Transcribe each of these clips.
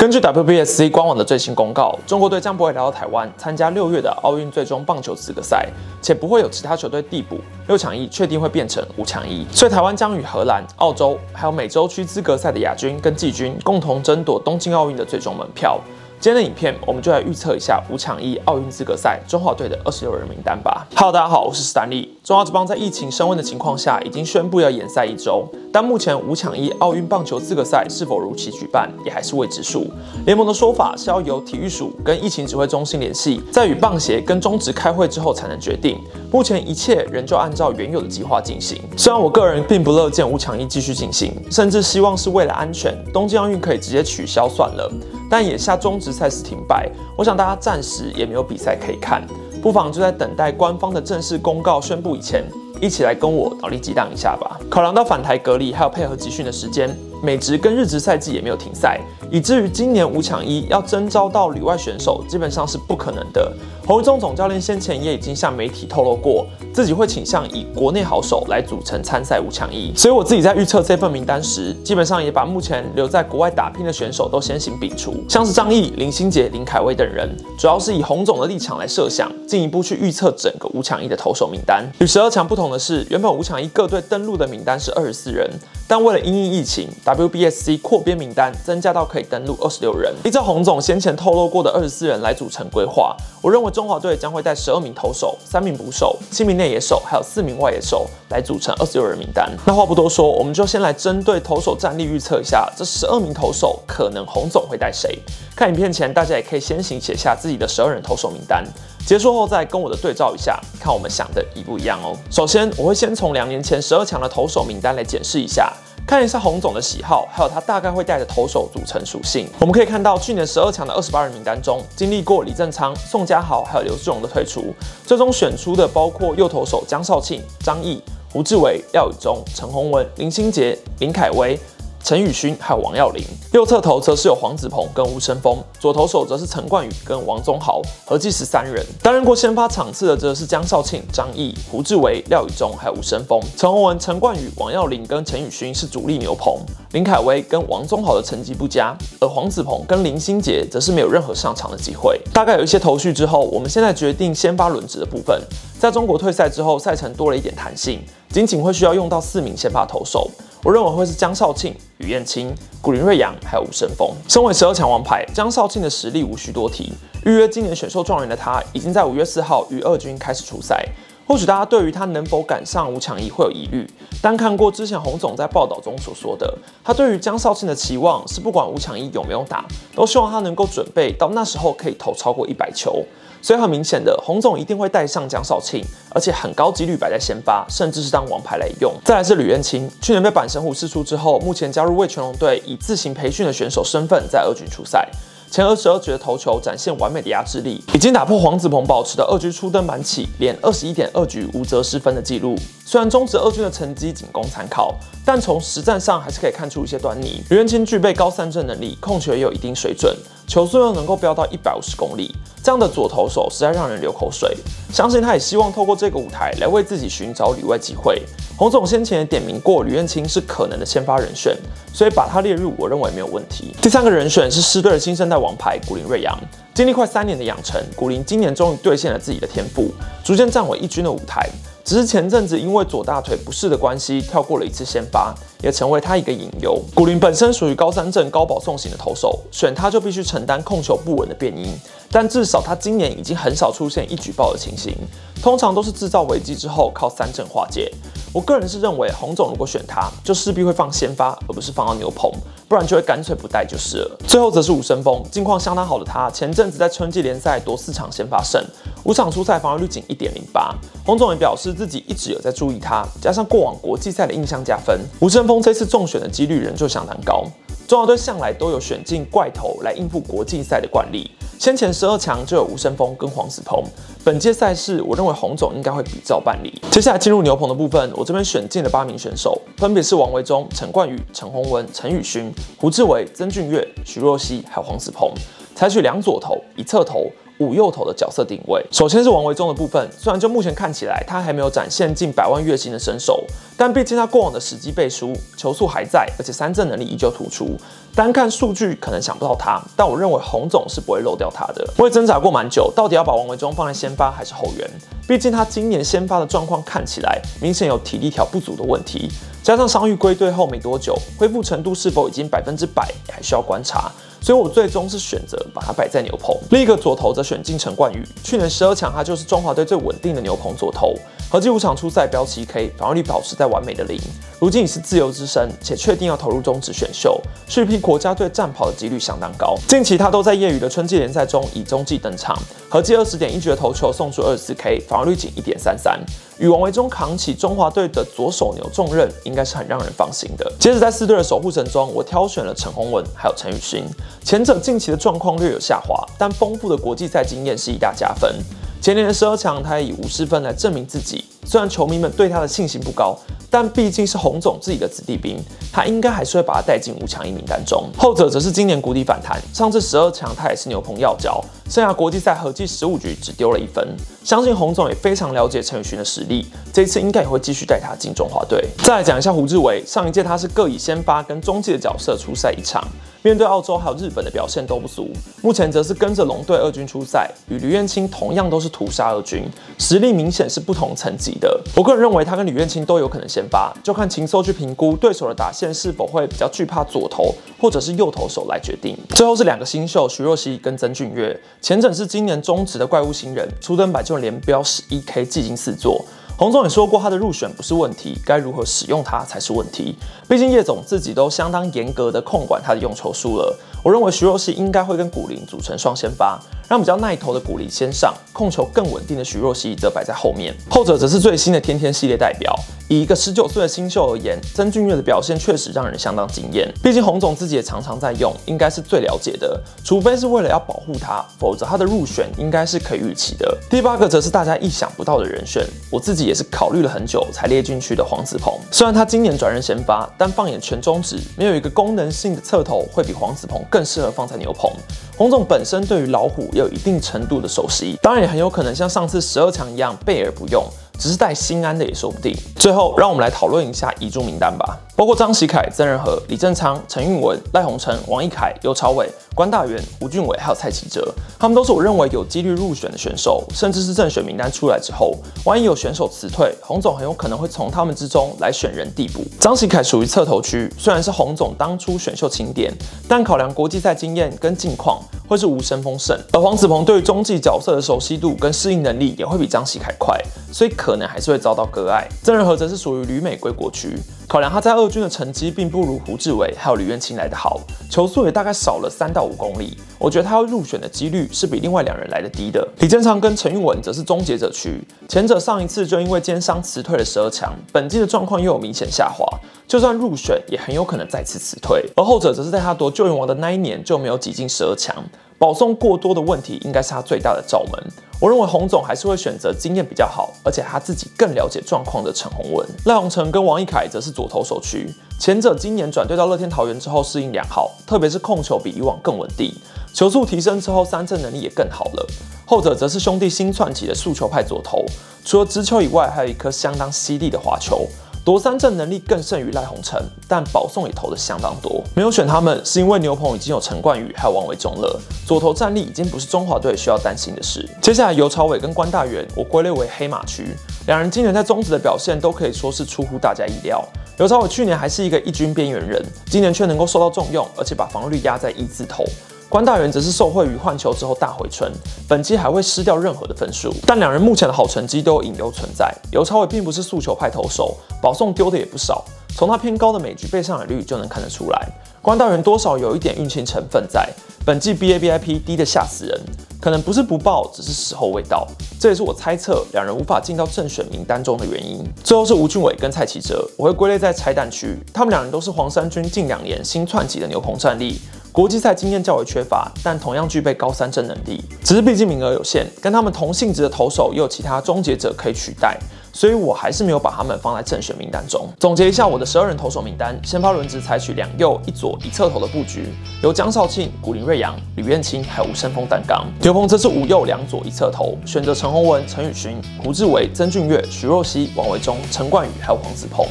根据 WBSC 官网的最新公告，中国队将不会来到台湾参加六月的奥运最终棒球资格赛，且不会有其他球队递补，六强一确定会变成五强一，所以台湾将与荷兰、澳洲还有美洲区资格赛的亚军跟季军共同争夺东京奥运的最终门票。今天的影片，我们就来预测一下五强一奥运资格赛中华队的二十六人名单吧。Hello，大家好，我是史丹利。中华职棒在疫情升温的情况下，已经宣布要延赛一周，但目前五强一奥运棒球资格赛是否如期举办，也还是未知数。联盟的说法是要由体育署跟疫情指挥中心联系，在与棒协跟中职开会之后才能决定。目前一切仍旧按照原有的计划进行。虽然我个人并不乐见五强一继续进行，甚至希望是为了安全，东京奥运可以直接取消算了。但眼下中职赛事停摆，我想大家暂时也没有比赛可以看，不妨就在等待官方的正式公告宣布以前，一起来跟我脑力激荡一下吧。考量到返台隔离还有配合集训的时间，美职跟日职赛季也没有停赛，以至于今年五强一要征招到旅外选手，基本上是不可能的。洪一中总教练先前也已经向媒体透露过，自己会倾向以国内好手来组成参赛五强一。所以我自己在预测这份名单时，基本上也把目前留在国外打拼的选手都先行摒除，像是张毅、林心杰、林凯威等人，主要是以洪总的立场来设想，进一步去预测整个五强一的投手名单。与十二强不同的是，原本五强一各队登陆的名单是二十四人，但为了因应疫情，WBSC 扩编名单增加到可以登录二十六人。依照洪总先前透露过的二十四人来组成规划，我认为中华队将会带十二名投手、三名捕手、七名内野手，还有四名外野手来组成二十六人名单。那话不多说，我们就先来针对投手战力预测一下，这十二名投手可能洪总会带谁？看影片前，大家也可以先行写下自己的十二人投手名单，结束后再跟我的对照一下，看我们想的一不一样哦。首先，我会先从两年前十二强的投手名单来检视一下。看一下洪总的喜好，还有他大概会带的投手组成属性。我们可以看到，去年十二强的二十八人名单中，经历过李正昌、宋家豪还有刘志荣的退出，最终选出的包括右投手江少庆、张毅、胡志伟、廖宇中、陈宏文、林心杰、林凯威。陈宇勋还有王耀林，右侧头则是有黄子鹏跟吴成峰，左投手则是陈冠宇跟王宗豪，合计十三人。担任过先发场次的则是江少庆、张毅、胡志伟、廖宇中还有吴成峰。陈宏文、陈冠宇、王耀林跟陈宇勋是主力牛棚，林凯威跟王宗豪的成绩不佳，而黄子鹏跟林心杰则是没有任何上场的机会。大概有一些头绪之后，我们现在决定先发轮值的部分。在中国退赛之后，赛程多了一点弹性，仅仅会需要用到四名先发投手。我认为会是江少庆、余彦青、古林瑞阳还有吴胜峰。身为十二强王牌，江少庆的实力无需多提。预约今年选秀状元的他，已经在五月四号与二军开始出赛。或许大家对于他能否赶上五强一会有疑虑，但看过之前洪总在报道中所说的，他对于江少庆的期望是，不管五强一有没有打，都希望他能够准备到那时候可以投超过一百球。所以很明显的，洪总一定会带上江少庆，而且很高几率摆在先发，甚至是当王牌来用。再来是吕彦青，去年被板神虎释出之后，目前加入魏全龙队，以自行培训的选手身份在二军出赛。前二十二局的投球展现完美的压制力，已经打破黄子鹏保持的二局初登板起连二十一点二局无责失分的记录。虽然中职二军的成绩仅供参考，但从实战上还是可以看出一些端倪。袁元清具备高三振能力，控球也有一定水准，球速又能够飙到一百五十公里，这样的左投手实在让人流口水。相信他也希望透过这个舞台来为自己寻找里外机会。洪总先前也点名过吕彦青是可能的先发人选，所以把他列入，我认为没有问题。第三个人选是狮队的新生代王牌古林瑞阳，经历快三年的养成，古林今年终于兑现了自己的天赋，逐渐站稳一军的舞台。只是前阵子因为左大腿不适的关系，跳过了一次先发，也成为他一个隐忧。古林本身属于高三阵高保送型的投手，选他就必须承担控球不稳的变因。但至少他今年已经很少出现一举报的情形，通常都是制造危机之后靠三振化解。我个人是认为洪总如果选他，就势必会放先发，而不是放到牛棚，不然就会干脆不带就是了。最后则是吴生峰，近况相当好的他，前阵子在春季联赛夺四场先发胜，五场出赛防御率仅一点零八。洪总也表示自己一直有在注意他，加上过往国际赛的印象加分，吴生峰这次中选的几率仍旧相当高。中华队向来都有选进怪头来应付国际赛的惯例。先前十二强就有吴胜峰跟黄子鹏，本届赛事我认为洪总应该会比照办理。接下来进入牛棚的部分，我这边选进了八名选手，分别是王维忠、陈冠宇、陈宏文、陈宇勋、胡志伟、曾俊岳、徐若曦，还有黄子鹏，采取两左投一侧投。五右投的角色定位，首先是王维忠的部分。虽然就目前看起来他还没有展现近百万月薪的身手，但毕竟他过往的时机背书，球速还在，而且三振能力依旧突出。单看数据可能想不到他，但我认为洪总是不会漏掉他的。我也挣扎过蛮久，到底要把王维忠放在先发还是后援？毕竟他今年先发的状况看起来明显有体力条不足的问题，加上伤愈归队后没多久，恢复程度是否已经百分之百，还需要观察。所以我最终是选择把它摆在牛棚。另一个左投则选进陈冠宇，去年十二强他就是中华队最稳定的牛棚左投，合计五场出赛标七 K，防御率保持在完美的零。如今已是自由之身，且确定要投入中职选秀，续批国家队战跑的几率相当高。近期他都在业余的春季联赛中以中继登场，合计二十点一局的投球送出二十四 K，防御率仅一点三三。与王维忠扛起中华队的左手牛重任，应该是很让人放心的。接着在四队的守护神中，我挑选了陈宏文还有陈宇勋。前者近期的状况略有下滑，但丰富的国际赛经验是一大加分。前年的十二强，他以五十分来证明自己。虽然球迷们对他的信心不高，但毕竟是洪总自己的子弟兵，他应该还是会把他带进五强一名单中。后者则是今年谷底反弹，上次十二强他也是牛棚要角，剩下国际赛合计十五局只丢了一分。相信洪总也非常了解陈宇勋的实力，这一次应该也会继续带他进中华队。再来讲一下胡志伟，上一届他是各以先发跟中继的角色出赛一场。面对澳洲还有日本的表现都不俗，目前则是跟着龙队二军出赛，与吕彦青同样都是屠杀二军，实力明显是不同层级的。我个人认为他跟吕彦青都有可能先发，就看禽兽去评估对手的打线是否会比较惧怕左投或者是右投手来决定。最后是两个新秀徐若曦跟曾俊岳，前者是今年中职的怪物新人，初登板就连标十一 K，技惊四座。洪总也说过，他的入选不是问题，该如何使用他才是问题。毕竟叶总自己都相当严格的控管他的用球数了。我认为徐若曦应该会跟古林组成双先发。让比较耐投的古力先上，控球更稳定的徐若曦则摆在后面，后者则是最新的天天系列代表。以一个十九岁的新秀而言，曾俊岳的表现确实让人相当惊艳。毕竟洪总自己也常常在用，应该是最了解的。除非是为了要保护他，否则他的入选应该是可以预期的。第八个则是大家意想不到的人选，我自己也是考虑了很久才列进去的黄子鹏。虽然他今年转任先发，但放眼全中指，没有一个功能性的侧头会比黄子鹏更适合放在牛棚。洪总本身对于老虎也有一定程度的熟悉，当然也很有可能像上次十二强一样备而不用。只是带心安的也说不定。最后，让我们来讨论一下遗嘱名单吧，包括张喜凯、曾仁和、李正昌、陈运文、赖鸿成、王一凯、尤朝伟、关大元、吴俊伟，还有蔡启哲，他们都是我认为有几率入选的选手。甚至是正选名单出来之后，万一有选手辞退，洪总很有可能会从他们之中来选人递补。张喜凯属于侧头区，虽然是洪总当初选秀钦点，但考量国际赛经验跟近况，会是无声风胜。而黄子鹏对于中继角色的熟悉度跟适应能力，也会比张喜凯快，所以可。可能还是会遭到割爱。曾仁和则是属于旅美归国区，考量他在二军的成绩并不如胡志伟还有吕彦青来的好，球速也大概少了三到五公里。我觉得他要入选的几率是比另外两人来的低的。李正昌跟陈运文则是终结者区，前者上一次就因为肩伤辞退了十二强，本季的状况又有明显下滑，就算入选也很有可能再次辞退。而后者则是在他夺救援王的那一年就没有挤进十二强。保送过多的问题，应该是他最大的罩门。我认为洪总还是会选择经验比较好，而且他自己更了解状况的陈宏文。赖鸿成跟王一凯则是左投手区，前者今年转队到乐天桃园之后适应良好，特别是控球比以往更稳定，球速提升之后三振能力也更好了。后者则是兄弟新窜起的速球派左投，除了直球以外，还有一颗相当犀利的滑球。夺三振能力更胜于赖鸿成，但保送也投的相当多。没有选他们，是因为牛棚已经有陈冠宇还有王伟忠了，左投战力已经不是中华队需要担心的事。接下来尤朝伟跟关大元，我归类为黑马区。两人今年在中职的表现都可以说是出乎大家意料。尤朝伟去年还是一个一军边缘人，今年却能够受到重用，而且把防御率压在一字头。关大元则是受惠于换球之后大回春，本季还会失掉任何的分数。但两人目前的好成绩都有隐忧存在。尤超伟并不是速球派投手，保送丢的也不少，从他偏高的每局被上垒率就能看得出来。关大元多少有一点运气成分在，本季 BABIP 低的吓死人，可能不是不报，只是时候未到。这也是我猜测两人无法进到正选名单中的原因。最后是吴俊伟跟蔡启哲，我会归类在拆弹区。他们两人都是黄山军近两年新窜起的牛棚战力。国际赛经验较为缺乏，但同样具备高三振能力。只是毕竟名额有限，跟他们同性质的投手也有其他终结者可以取代，所以我还是没有把他们放在正选名单中。总结一下我的十二人投手名单，先发轮值采取两右一左一侧投的布局，由江少庆、古林瑞阳、吕彦青还有吴胜峰担纲。刘鹏则是五右两左一侧投，选择陈宏文、陈宇勋、胡志伟、曾俊岳、徐若曦、王维忠、陈冠宇还有黄子鹏。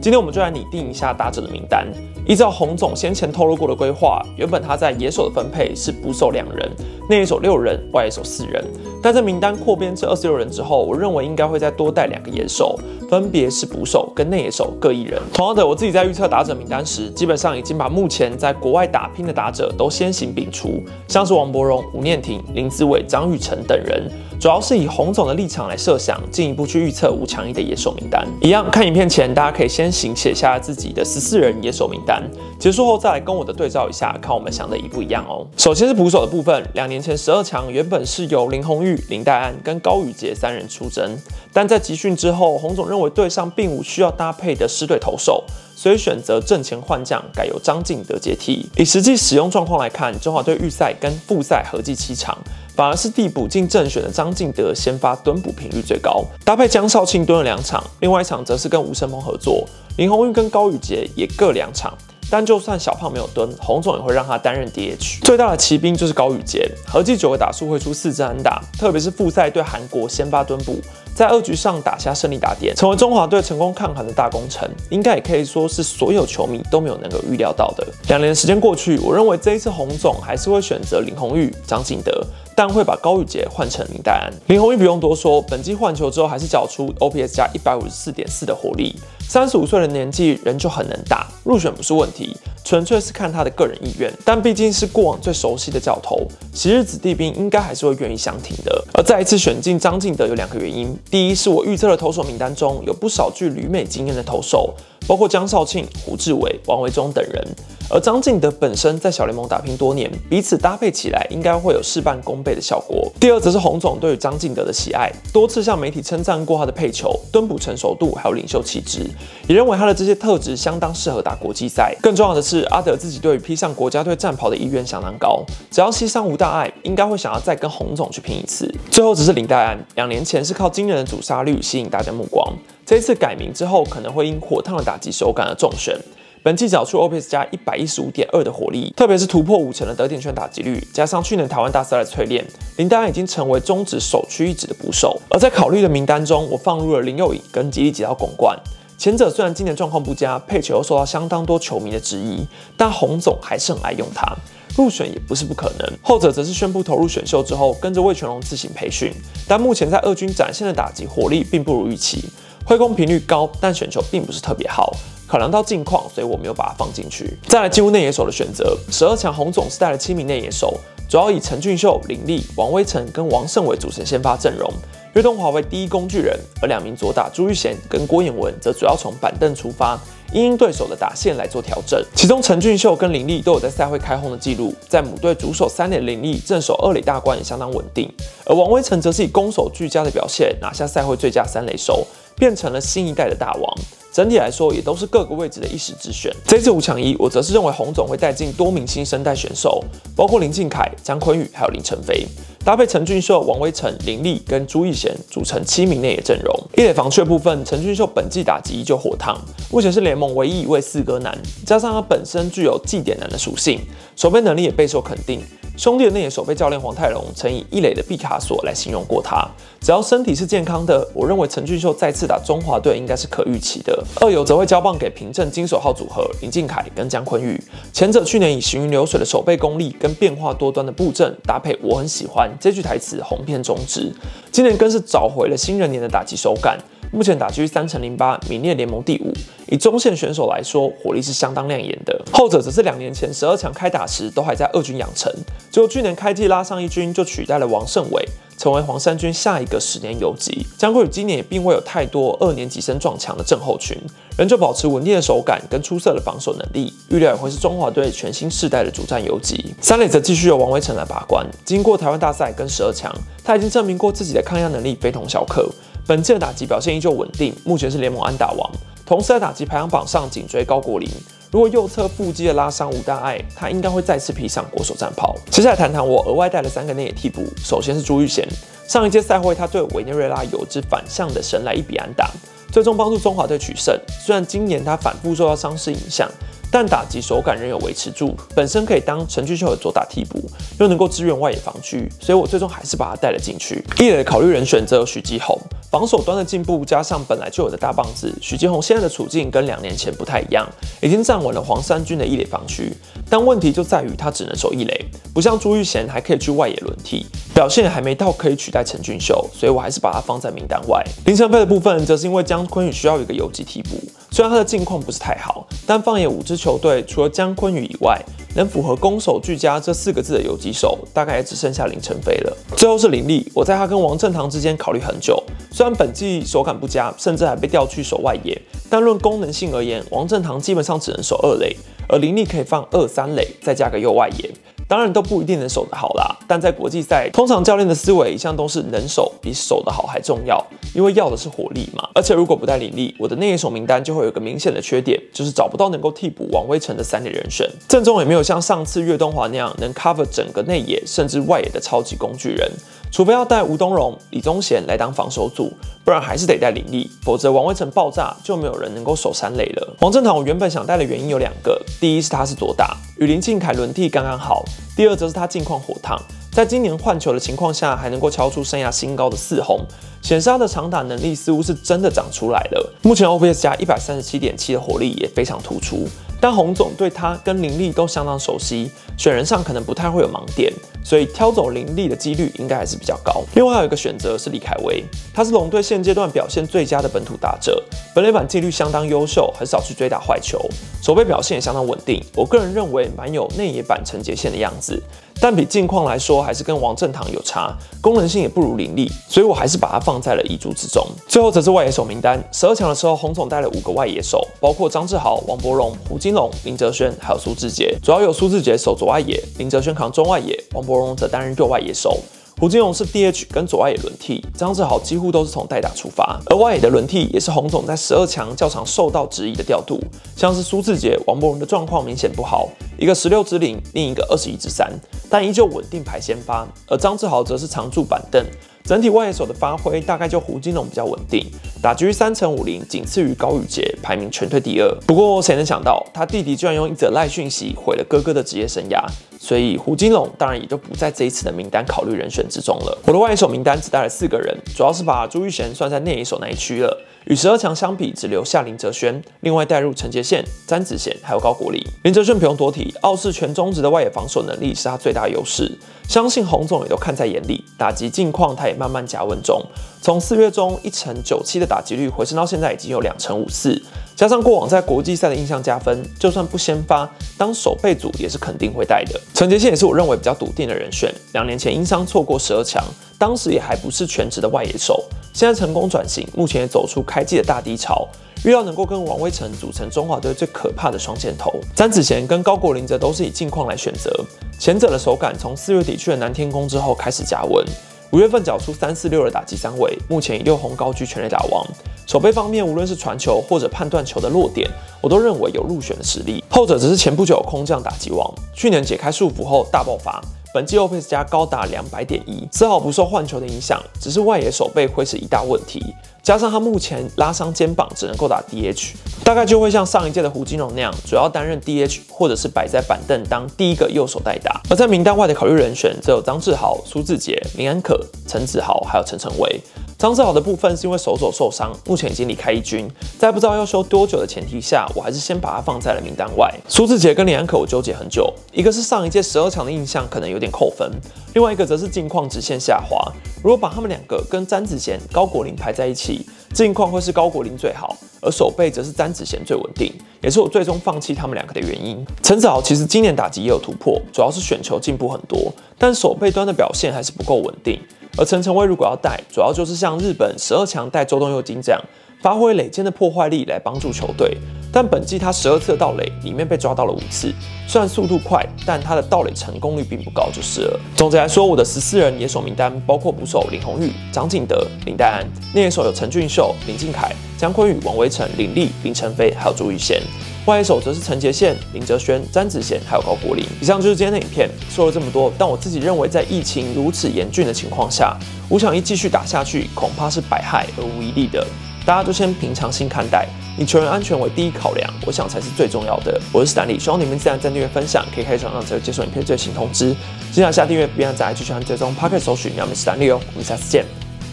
今天我们就来拟定一下打者的名单。依照洪总先前透露过的规划，原本他在野手的分配是捕手两人，内野手六人，外野手四人。但在名单扩编至二十六人之后，我认为应该会再多带两个野手，分别是捕手跟内野手各一人。同样的，我自己在预测打者名单时，基本上已经把目前在国外打拼的打者都先行摒除，像是王柏荣、吴念庭、林子伟、张玉成等人。主要是以洪总的立场来设想，进一步去预测吴强义的野手名单。一样，看影片前大家可以先行写下自己的十四人野手名单，结束后再来跟我的对照一下，看我们想的一不一样哦。首先是捕手的部分，两年前十二强原本是由林红玉、林黛安跟高宇杰三人出征，但在集训之后，洪总认为队上并无需要搭配的师队投手。所以选择阵前换将，改由张敬德接替。以实际使用状况来看，中华队预赛跟复赛合计七场，反而是递补进正选的张敬德先发蹲补频率最高，搭配江少庆蹲了两场，另外一场则是跟吴成鹏合作，林鸿运跟高宇杰也各两场。但就算小胖没有蹲，洪总也会让他担任 DH。最大的骑兵就是高宇杰，合计九个打数会出四支安打，特别是复赛对韩国先发蹲补。在二局上打下胜利打点，成为中华队成功抗衡的大功臣，应该也可以说是所有球迷都没有能够预料到的。两年时间过去，我认为这一次洪总还是会选择林红玉、张景德，但会把高宇杰换成林黛安。林红玉不用多说，本季换球之后还是缴出 OPS 加一百五十四点四的火力，三十五岁的年纪人就很能打，入选不是问题。纯粹是看他的个人意愿，但毕竟是过往最熟悉的教头，昔日子弟兵应该还是会愿意相挺的。而再一次选进张敬德有两个原因，第一是我预测的投手名单中有不少具旅美经验的投手。包括江少庆、胡志伟、王维忠等人，而张敬德本身在小联盟打拼多年，彼此搭配起来应该会有事半功倍的效果。第二则是洪总对于张敬德的喜爱，多次向媒体称赞过他的配球、蹲捕成熟度还有领袖气质，也认为他的这些特质相当适合打国际赛。更重要的是，阿德自己对于披上国家队战袍的意愿相当高，只要膝上无大碍，应该会想要再跟洪总去拼一次。最后只是林黛安，两年前是靠惊人的主杀率吸引大家目光。这一次改名之后，可能会因火烫的打击手感而中选。本季找出 OPS 加一百一十五点二的火力，特别是突破五成的得点圈打击率，加上去年台湾大赛的淬炼，林丹已经成为中职首屈一指的捕手。而在考虑的名单中，我放入了林佑颖跟吉利吉到拱冠。前者虽然今年状况不佳，配球又受到相当多球迷的质疑，但洪总还是很爱用他，入选也不是不可能。后者则是宣布投入选秀之后，跟着魏全龙自行培训，但目前在二军展现的打击火力并不如预期。挥空频率高，但选球并不是特别好。考量到近况，所以我没有把它放进去。再来进入内野手的选择，十二强红总是带了七名内野手，主要以陈俊秀、林立、王威成跟王胜伟组成先发阵容。岳东华为第一工具人，而两名左打朱玉贤跟郭彦文则主要从板凳出发，因应对手的打线来做调整。其中陈俊秀跟林立都有在赛会开轰的记录，在母队主守三垒林立正守二垒大关也相当稳定。而王威成则是以攻守俱佳的表现拿下赛会最佳三垒手。变成了新一代的大王，整体来说也都是各个位置的一时之选。这次五强一，我则是认为洪总会带进多名新生代选手，包括林敬凯、张坤宇还有林晨飞，搭配陈俊秀、王威成、林立跟朱义贤组成七名内野阵容。一垒防却部分，陈俊秀本季打击依旧火烫，目前是联盟唯一一位四哥男，加上他本身具有祭点男的属性，守备能力也备受肯定。兄弟的内野守备教练黄泰龙曾以一垒的毕卡索来形容过他。只要身体是健康的，我认为陈俊秀再次打中华队应该是可预期的。二游则会交棒给平镇金手号组合林敬凯跟姜坤宇。前者去年以行云流水的守备功力跟变化多端的布阵搭配，我很喜欢这句台词红遍中职。今年更是找回了新人年的打击手感。目前打击率三成零八，名列联盟第五。以中线选手来说，火力是相当亮眼的。后者则是两年前十二强开打时都还在二军养成，结果去年开季拉上一军就取代了王胜伟，成为黄山军下一个十年游击。江贵宇今年也并未有太多二年级生撞墙的症候群，仍旧保持稳定的手感跟出色的防守能力，预料也会是中华队全新世代的主战游击。三垒则继续由王威成来把关，经过台湾大赛跟十二强，他已经证明过自己的抗压能力非同小可。本季的打击表现依旧稳定，目前是联盟安打王，同时在打击排行榜上紧追高国林。如果右侧腹肌的拉伤无大碍，他应该会再次披上国手战袍。接下来谈谈我额外带了三个内野替补，首先是朱玉贤，上一届赛会他对委内瑞拉有支反向的神来一笔安打，最终帮助中华队取胜。虽然今年他反复受到伤势影响。但打击手感仍有维持住，本身可以当陈俊秀的左打替补，又能够支援外野防区，所以我最终还是把他带了进去。一垒的考虑人选则有许基宏，防守端的进步加上本来就有的大棒子，许基宏现在的处境跟两年前不太一样，已经站稳了黄三军的一垒防区。但问题就在于他只能守一垒，不像朱玉贤还可以去外野轮替，表现还没到可以取代陈俊秀，所以我还是把他放在名单外。林晨飞的部分则是因为姜昆宇需要一个游击替补，虽然他的近况不是太好，但放眼五支。球队除了姜昆宇以外，能符合攻守俱佳这四个字的游击手，大概也只剩下林晨飞了。最后是林立，我在他跟王振堂之间考虑很久。虽然本季手感不佳，甚至还被调去守外野，但论功能性而言，王振堂基本上只能守二垒，而林立可以放二三垒，再加个右外野。当然都不一定能守得好啦，但在国际赛，通常教练的思维一向都是能守比守得好还重要，因为要的是火力嘛。而且如果不带林立，我的内野手名单就会有个明显的缺点，就是找不到能够替补王威成的三垒人选，阵中也没有像上次岳东华那样能 cover 整个内野甚至外野的超级工具人。除非要带吴东荣、李宗贤来当防守组，不然还是得带林立，否则王威成爆炸就没有人能够守三垒了。王正堂我原本想带的原因有两个，第一是他是左打，与林敬凯轮替刚刚好；第二则是他近况火烫，在今年换球的情况下还能够敲出生涯新高的四轰，显示他的长打能力似乎是真的长出来了。目前 OPS 加一百三十七点七的火力也非常突出。但洪总对他跟林立都相当熟悉，选人上可能不太会有盲点，所以挑走林立的几率应该还是比较高。另外还有一个选择是李凯威，他是龙队现阶段表现最佳的本土打者，本垒板纪律相当优秀，很少去追打坏球，守备表现也相当稳定。我个人认为蛮有内野板承接线的样子。但比近况来说，还是跟王振堂有差，功能性也不如林立，所以我还是把它放在了遗嘱之中。最后则是外野手名单，十二强的时候，洪总带了五个外野手，包括张志豪、王柏荣、胡金龙、林哲轩，还有苏志杰，主要有苏志杰守左外野，林哲轩扛中外野，王柏荣则担任右外野手。胡金龙是 DH 跟左外野轮替，张志豪几乎都是从代打出发，而外野的轮替也是洪总在十二强较常受到质疑的调度，像是苏志杰、王柏荣的状况明显不好，一个十六支零，另一个二十一支三，但依旧稳定排先发，而张志豪则是常驻板凳。整体外野手的发挥大概就胡金龙比较稳定，打局三乘五零，仅次于高宇杰，排名全队第二。不过谁能想到他弟弟居然用一则赖讯息毁了哥哥的职业生涯，所以胡金龙当然也就不在这一次的名单考虑人选之中了。我的外野手名单只带了四个人，主要是把朱玉贤算在内野手那一区了。与十二强相比，只留下林哲轩，另外带入陈杰宪、詹子贤还有高国林。林哲轩不用多提，傲视全中职的外野防守能力是他最大优势，相信洪总也都看在眼里。打击近况他也慢慢加温中，从四月中一成九七的打击率回升到现在已经有两成五四，加上过往在国际赛的印象加分，就算不先发，当守备组也是肯定会带的。陈杰宪也是我认为比较笃定的人选，两年前因伤错过十二强，当时也还不是全职的外野手。现在成功转型，目前也走出开季的大低潮，预料能够跟王威成组成中华队最可怕的双箭头。詹子贤跟高国林则都是以近况来选择，前者的手感从四月底去了南天宫之后开始加温，五月份缴出三四六的打击三围，目前以六红高居全垒打王。手背方面，无论是传球或者判断球的落点，我都认为有入选的实力。后者只是前不久空降打击王，去年解开束缚后大爆发。本季 OPS 加高达两百点一，丝毫不受换球的影响，只是外野手背会是一大问题。加上他目前拉伤肩膀，只能够打 DH，大概就会像上一届的胡金龙那样，主要担任 DH，或者是摆在板凳当第一个右手代打。而在名单外的考虑人选，则有张志豪、苏志杰、林安可、陈子豪，还有陈晨威。张志豪的部分是因为手肘受伤，目前已经离开一军，在不知道要休多久的前提下，我还是先把他放在了名单外。苏志杰跟李安可我纠结很久，一个是上一届十二强的印象可能有点扣分，另外一个则是近况直线下滑。如果把他们两个跟詹子贤、高国林排在一起，近况会是高国林最好，而手背则是詹子贤最稳定，也是我最终放弃他们两个的原因。陈子豪其实今年打击也有突破，主要是选球进步很多，但手背端的表现还是不够稳定。而陈诚威如果要带，主要就是像日本十二强带周东佑金这样，发挥垒间的破坏力来帮助球队。但本季他十二次的盗垒里面被抓到了五次，虽然速度快，但他的盗垒成功率并不高就是了。总结来说，我的十四人野手名单包括捕手林红玉、张敬德、林黛安，内野手有陈俊秀、林敬凯、姜昆宇、王威成、林立、林晨飞，还有朱玉贤。外野手则是陈杰宪、林哲轩、詹子贤还有高国林。以上就是今天的影片，说了这么多，但我自己认为，在疫情如此严峻的情况下，五想一继续打下去，恐怕是百害而无一利的。大家都先平常心看待，以球员安全为第一考量，我想才是最重要的。我是史丹利，希望你们自然在订阅、分享，可以开启让才会接受影片最新通知。接下来下订阅，不要在 IG 上追踪 Pocket 搜寻，要么史丹利哦。我们下次见，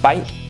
拜。